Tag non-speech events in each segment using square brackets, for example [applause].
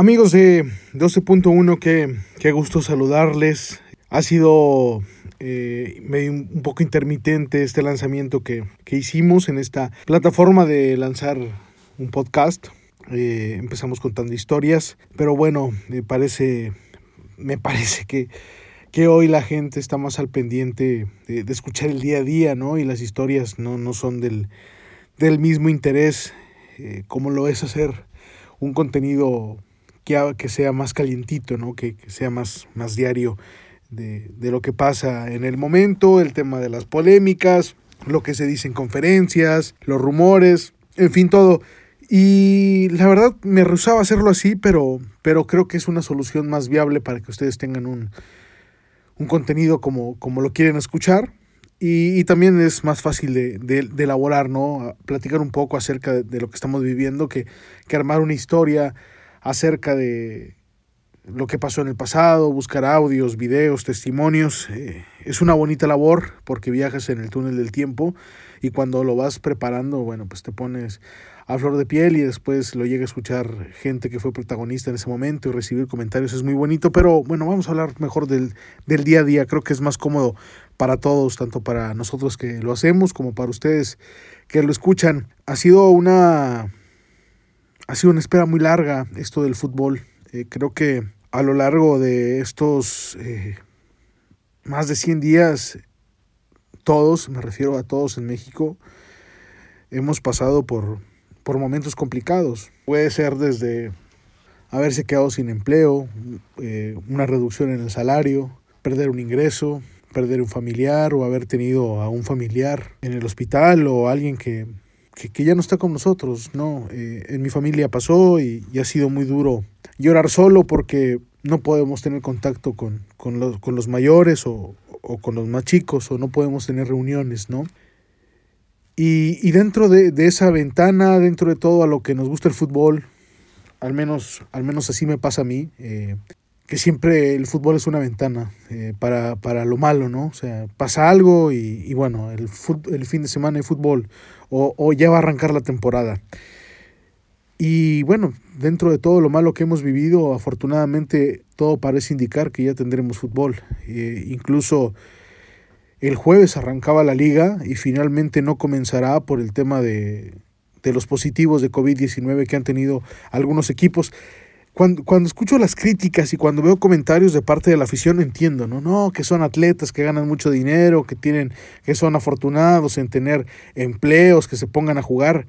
Amigos de 12.1, qué, qué gusto saludarles. Ha sido eh, medio un poco intermitente este lanzamiento que, que, hicimos en esta plataforma de lanzar un podcast. Eh, empezamos contando historias, pero bueno, me parece, me parece que, que hoy la gente está más al pendiente de, escuchar el día a día, ¿no? Y las historias no, no son del, del mismo interés eh, como lo es hacer un contenido que, que sea más calientito, ¿no? Que, que sea más, más diario de, de, lo que pasa en el momento, el tema de las polémicas, lo que se dice en conferencias, los rumores, en fin, todo. Y la verdad me rehusaba hacerlo así, pero, pero creo que es una solución más viable para que ustedes tengan un, un contenido como, como lo quieren escuchar. Y, y, también es más fácil de, de, elaborar, ¿no? Platicar un poco acerca de, de lo que estamos viviendo que, que, armar una historia acerca de lo que pasó en el pasado, buscar audios, videos, testimonios. Eh, es una bonita labor porque viajas en el túnel del tiempo y cuando lo vas preparando, bueno, pues te pones a flor de piel y después lo llega a escuchar gente que fue protagonista en ese momento y recibir comentarios es muy bonito, pero bueno, vamos a hablar mejor del, del día a día, creo que es más cómodo para todos, tanto para nosotros que lo hacemos como para ustedes que lo escuchan. Ha sido una ha sido una espera muy larga esto del fútbol. Eh, creo que a lo largo de estos eh, más de 100 días, todos, me refiero a todos en México, hemos pasado por, por momentos complicados. Puede ser desde haberse quedado sin empleo, eh, una reducción en el salario, perder un ingreso, perder un familiar o haber tenido a un familiar en el hospital o alguien que, que, que ya no está con nosotros, ¿no? Eh, en mi familia pasó y, y, ha sido muy duro llorar solo porque no podemos tener contacto con, con, los, con los mayores o, o, con los más chicos o no podemos tener reuniones, ¿no? Y, y dentro de, de, esa ventana, dentro de todo a lo que nos gusta el fútbol, al menos, al menos así me pasa a mí, eh, que siempre el fútbol es una ventana eh, para, para, lo malo, ¿no? O sea, pasa algo y, y bueno, el, el, fin de semana hay fútbol o, o, ya va a arrancar la temporada. Y bueno, dentro de todo lo malo que hemos vivido, afortunadamente todo parece indicar que ya tendremos fútbol. Eh, incluso el jueves arrancaba la liga y finalmente no comenzará por el tema de, de los positivos de COVID-19 que han tenido algunos equipos. Cuando, cuando, escucho las críticas y cuando veo comentarios de parte de la afición entiendo, ¿no? No, que son atletas que ganan mucho dinero, que tienen, que son afortunados en tener empleos, que se pongan a jugar.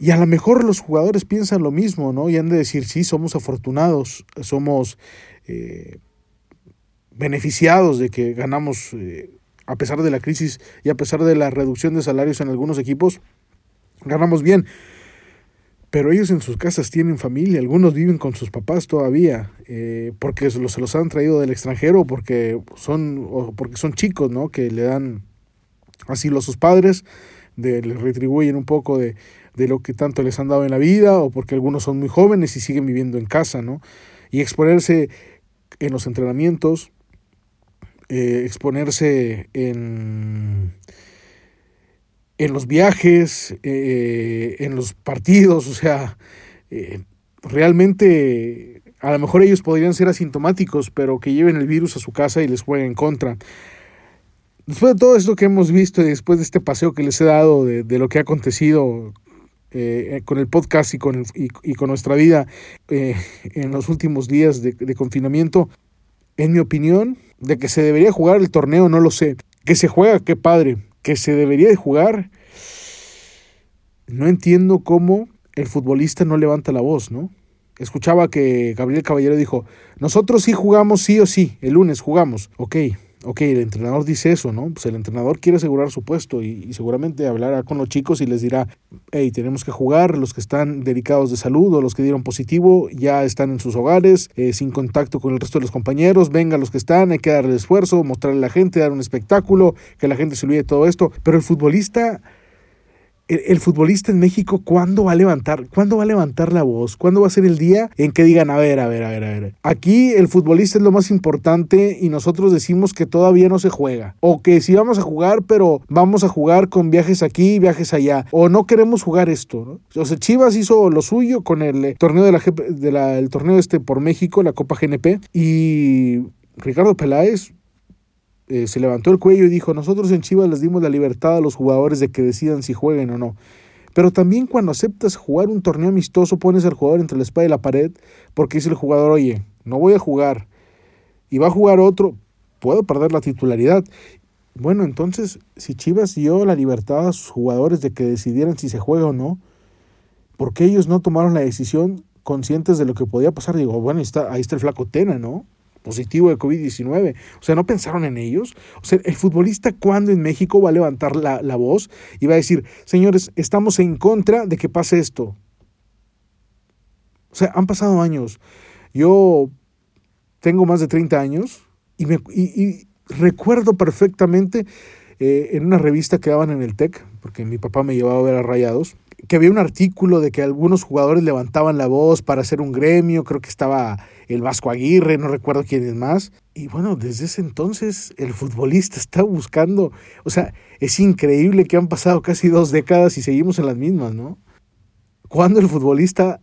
Y a lo mejor los jugadores piensan lo mismo, ¿no? Y han de decir, sí, somos afortunados, somos eh, beneficiados de que ganamos, eh, a pesar de la crisis y a pesar de la reducción de salarios en algunos equipos, ganamos bien. Pero ellos en sus casas tienen familia, algunos viven con sus papás todavía, eh, porque se los, se los, han traído del extranjero, porque son, o porque son chicos, ¿no? Que le dan asilo a sus padres, de, les retribuyen un poco de, de lo que tanto les han dado en la vida, o porque algunos son muy jóvenes y siguen viviendo en casa, ¿no? Y exponerse en los entrenamientos, eh, exponerse en, en los viajes, eh, en los partidos, o sea, eh, realmente a lo mejor ellos podrían ser asintomáticos, pero que lleven el virus a su casa y les jueguen en contra. Después de todo esto que hemos visto y después de este paseo que les he dado de, lo que ha acontecido eh, con el podcast y con, y, y con nuestra vida en los últimos días de, de, confinamiento, en mi opinión, de que se debería jugar el torneo, no lo sé. Que se juega, qué padre. Que se debería de jugar, no entiendo cómo el futbolista no levanta la voz, ¿no? Escuchaba que Gabriel Caballero dijo, nosotros sí jugamos sí o sí, el lunes jugamos. Ok, ok, el entrenador dice eso, ¿no? Pues el entrenador quiere asegurar su puesto y, seguramente hablará con los chicos y les dirá, hey, tenemos que jugar, los que están dedicados de salud o los que dieron positivo ya están en sus hogares, eh, sin contacto con el resto de los compañeros, venga los que están, hay que darle esfuerzo, mostrarle a la gente, dar un espectáculo, que la gente se olvide de todo esto, pero el futbolista el, futbolista en México, ¿cuándo va a levantar? ¿Cuándo va a levantar la voz? ¿Cuándo va a ser el día en que digan, a ver, a ver, a ver, a ver? Aquí el futbolista es lo más importante y nosotros decimos que todavía no se juega. O que si vamos a jugar, pero vamos a jugar con viajes aquí, viajes allá. O no queremos jugar esto, ¿no? O sea, Chivas hizo lo suyo con el eh, torneo de la, de el torneo este por México, la Copa GNP. Y Ricardo Peláez eh, se levantó el cuello y dijo, nosotros en Chivas les dimos la libertad a los jugadores de que decidan si jueguen o no. Pero también cuando aceptas jugar un torneo amistoso pones al jugador entre la espada y la pared porque dice el jugador, oye, no voy a jugar y va a jugar otro, puedo perder la titularidad. Bueno, entonces, si Chivas dio la libertad a sus jugadores de que decidieran si se juega o no, ¿por qué ellos no tomaron la decisión conscientes de lo que podía pasar? Digo, bueno, está, ahí está el flaco Tena, ¿no? Positivo de COVID-19. O sea, ¿no pensaron en ellos? O sea, el futbolista cuando en México va a levantar la, la voz y va a decir, señores, estamos en contra de que pase esto. O sea, han pasado años. Yo tengo más de 30 años y, me, y, recuerdo perfectamente eh, en una revista que daban en el TEC, porque mi papá me llevaba a ver a Rayados, que había un artículo de que algunos jugadores levantaban la voz para hacer un gremio, creo que estaba el Vasco Aguirre, no recuerdo quién es más. Y bueno, desde ese entonces el futbolista está buscando, o sea, es increíble que han pasado casi dos décadas y seguimos en las mismas, ¿no? Cuando el futbolista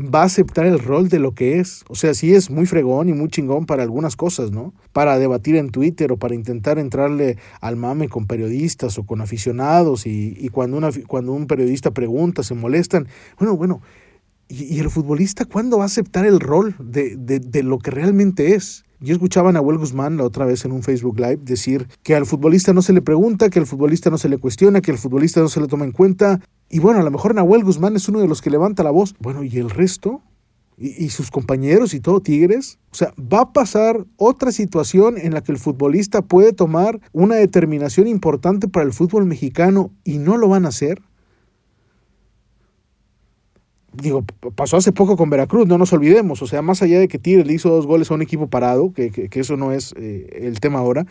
va a aceptar el rol de lo que es. O sea, sí es muy fregón y muy chingón para algunas cosas, ¿no? Para debatir en Twitter o para intentar entrarle al mame con periodistas o con aficionados y, cuando, una, cuando un periodista pregunta, se molestan. Bueno, bueno, ¿y, el futbolista cuándo va a aceptar el rol de, de, de lo que realmente es? Yo escuchaba a Nahuel Guzmán la otra vez en un Facebook Live decir que al futbolista no se le pregunta, que al futbolista no se le cuestiona, que al futbolista no se le toma en cuenta. Y bueno, a lo mejor Nahuel Guzmán es uno de los que levanta la voz. Bueno, ¿y el resto? ¿Y, sus compañeros y todo Tigres? O sea, va a pasar otra situación en la que el futbolista puede tomar una determinación importante para el fútbol mexicano y no lo van a hacer digo, pasó hace poco con Veracruz, no nos olvidemos, o sea, más allá de que Tigres le hizo dos goles a un equipo parado, que, que, eso no es eh, el tema ahora,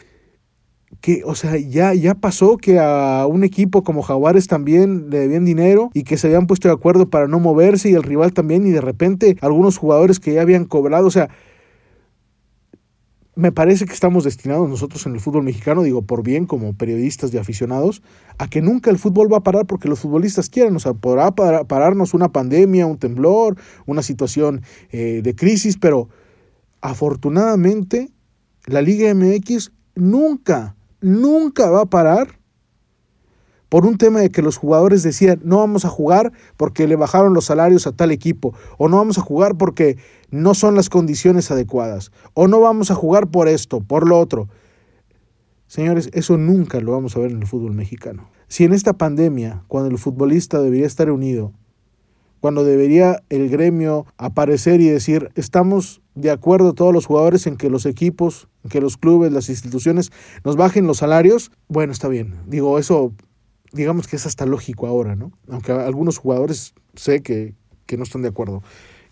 que, o sea, ya, ya pasó que a un equipo como Jaguares también le debían dinero y que se habían puesto de acuerdo para no moverse y el rival también y de repente algunos jugadores que ya habían cobrado, o sea, me parece que estamos destinados nosotros en el fútbol mexicano, digo por bien como periodistas y aficionados, a que nunca el fútbol va a parar porque los futbolistas quieran, o sea, podrá pararnos una pandemia, un temblor, una situación eh, de crisis, pero afortunadamente la Liga MX nunca, nunca va a parar por un tema de que los jugadores decían no vamos a jugar porque le bajaron los salarios a tal equipo, o no vamos a jugar porque no son las condiciones adecuadas, o no vamos a jugar por esto, por lo otro. Señores, eso nunca lo vamos a ver en el fútbol mexicano. Si en esta pandemia, cuando el futbolista debería estar unido, cuando debería el gremio aparecer y decir, estamos de acuerdo todos los jugadores en que los equipos, en que los clubes, las instituciones nos bajen los salarios, bueno, está bien. Digo, eso digamos que es hasta lógico ahora, ¿no? Aunque algunos jugadores sé que, no están de acuerdo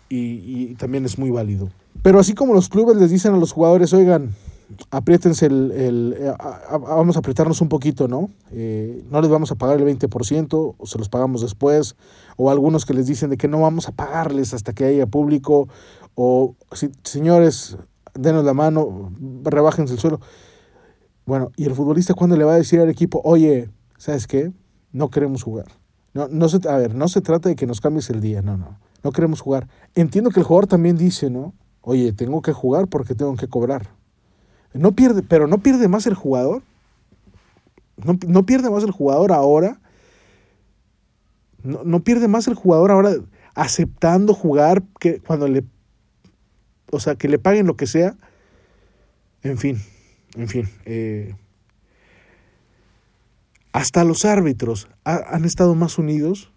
y, también es muy válido. Pero así como los clubes les dicen a los jugadores, oigan, apriétense el, el eh, vamos a apretarnos un poquito, ¿no? Eh, no les vamos a pagar el 20% o se los pagamos después, o algunos que les dicen de que no vamos a pagarles hasta que haya público, o señores, denos la mano, rebájense el suelo. Bueno, ¿y el futbolista cuándo le va a decir al equipo, oye, ¿sabes qué? No queremos jugar. No, no se, a ver, no se trata de que nos cambies el día, no, no. No queremos jugar. Entiendo que el jugador también dice, ¿no? Oye, tengo que jugar porque tengo que cobrar. No pierde, pero no pierde más el jugador. No, no pierde más el jugador ahora. No, no, pierde más el jugador ahora aceptando jugar que cuando le. O sea, que le paguen lo que sea. En fin, en fin. Eh, hasta los árbitros han estado más unidos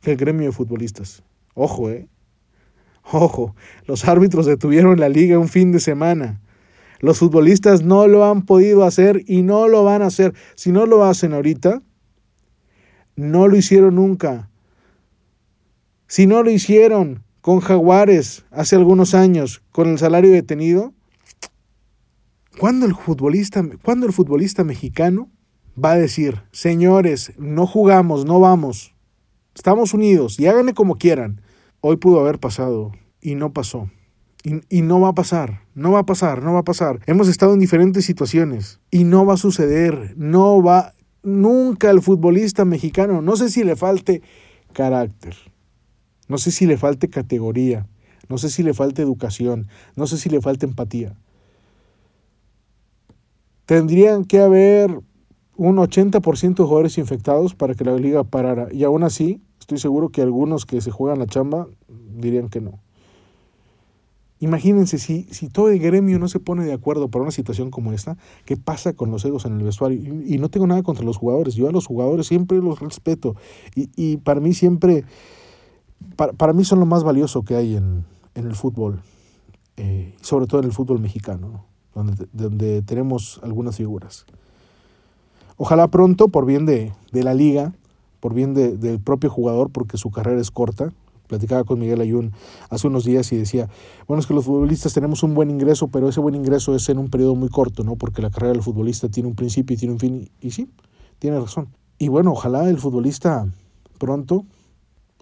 que el gremio de futbolistas. Ojo, ¿eh? Ojo, los árbitros detuvieron la liga un fin de semana. Los futbolistas no lo han podido hacer y no lo van a hacer. Si no lo hacen ahorita, no lo hicieron nunca. Si no lo hicieron con Jaguares hace algunos años, con el salario detenido, ¿cuándo el futbolista, ¿cuándo el futbolista mexicano va a decir, señores, no jugamos, no vamos, estamos unidos y háganle como quieran. Hoy pudo haber pasado y no pasó. Y, no va a pasar, no va a pasar, no va a pasar. Hemos estado en diferentes situaciones y no va a suceder, no va, nunca el futbolista mexicano, no sé si le falte carácter, no sé si le falte categoría, no sé si le falte educación, no sé si le falte empatía. Tendrían que haber un 80% de jugadores infectados para que la liga parara. Y aún así, estoy seguro que algunos que se juegan la chamba dirían que no. Imagínense si, si todo el gremio no se pone de acuerdo para una situación como esta, ¿qué pasa con los egos en el vestuario? Y, no tengo nada contra los jugadores, yo a los jugadores siempre los respeto y, y para mí siempre, para, para, mí son lo más valioso que hay en, en el fútbol, eh, sobre todo en el fútbol mexicano, donde, donde tenemos algunas figuras. Ojalá pronto, por bien de, de la liga, por bien de, del propio jugador, porque su carrera es corta, platicaba con Miguel Ayun hace unos días y decía, bueno, es que los futbolistas tenemos un buen ingreso, pero ese buen ingreso es en un periodo muy corto, ¿no? Porque la carrera del futbolista tiene un principio y tiene un fin. Y, sí, tiene razón. Y bueno, ojalá el futbolista pronto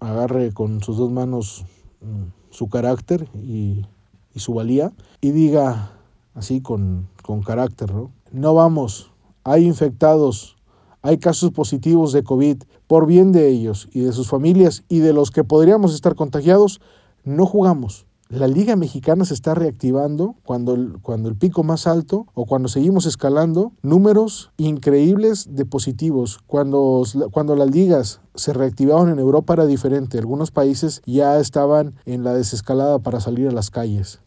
agarre con sus dos manos mm, su carácter y, y, su valía y diga así con, con carácter, ¿no? No vamos, hay infectados, hay casos positivos de COVID, por bien de ellos y de sus familias y de los que podríamos estar contagiados, no jugamos. La Liga Mexicana se está reactivando cuando el, cuando el pico más alto o cuando seguimos escalando números increíbles de positivos. Cuando, cuando las ligas se reactivaron en Europa era diferente. Algunos países ya estaban en la desescalada para salir a las calles.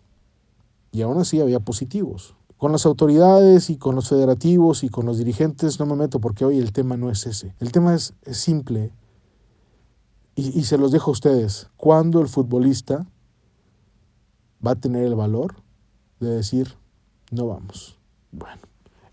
Y aún así había positivos. Con las autoridades y con los federativos y con los dirigentes no me meto porque hoy el tema no es ese. El tema es, simple y, y se los dejo a ustedes. ¿Cuándo el futbolista va a tener el valor de decir no vamos? Bueno,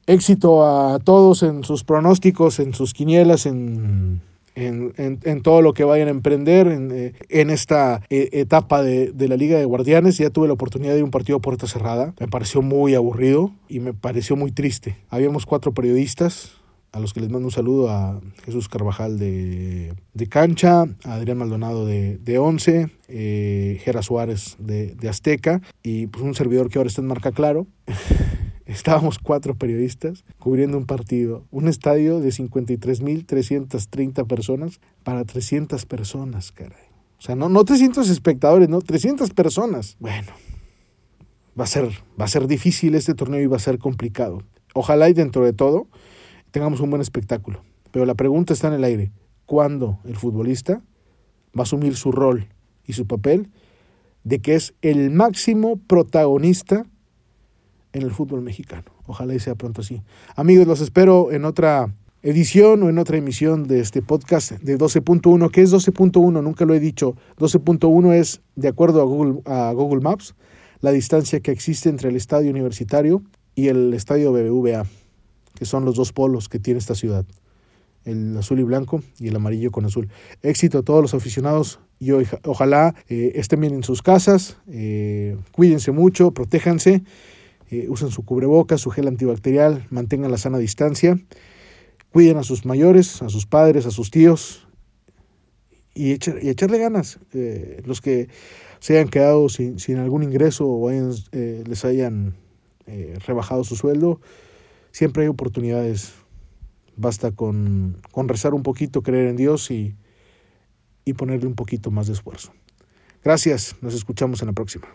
éxito a todos en sus pronósticos, en sus quinielas, en en, en, todo lo que vayan a emprender en, eh, en esta eh, etapa de, de, la Liga de Guardianes. Ya tuve la oportunidad de un partido a puerta cerrada. Me pareció muy aburrido y me pareció muy triste. Habíamos cuatro periodistas, a los que les mando un saludo a Jesús Carvajal de, de Cancha, a Adrián Maldonado de, de Once, eh, Gera Suárez de, de Azteca y pues un servidor que ahora está en Marca Claro. [laughs] Estábamos cuatro periodistas cubriendo un partido, un estadio de 53.330 personas para 300 personas, caray. O sea, no, no 300 espectadores, no, 300 personas. Bueno, va a ser, va a ser difícil este torneo y va a ser complicado. Ojalá y dentro de todo tengamos un buen espectáculo. Pero la pregunta está en el aire. ¿Cuándo el futbolista va a asumir su rol y su papel de que es el máximo protagonista en el fútbol mexicano. Ojalá y sea pronto así. Amigos, los espero en otra edición o en otra emisión de este podcast de 12.1. ¿Qué es 12.1? Nunca lo he dicho. 12.1 es, de acuerdo a Google, a Google Maps, la distancia que existe entre el estadio universitario y el estadio BBVA, que son los dos polos que tiene esta ciudad. El azul y blanco y el amarillo con azul. Éxito a todos los aficionados y ojalá eh, estén bien en sus casas, eh, cuídense mucho, protéjanse eh, usen su cubrebocas, su gel antibacterial, mantengan la sana distancia, cuiden a sus mayores, a sus padres, a sus tíos y, echarle ganas. Eh, los que se hayan quedado sin, algún ingreso o eh, les hayan rebajado su sueldo, siempre hay oportunidades. Basta con, rezar un poquito, creer en Dios y ponerle un poquito más de esfuerzo. Gracias, nos escuchamos en la próxima.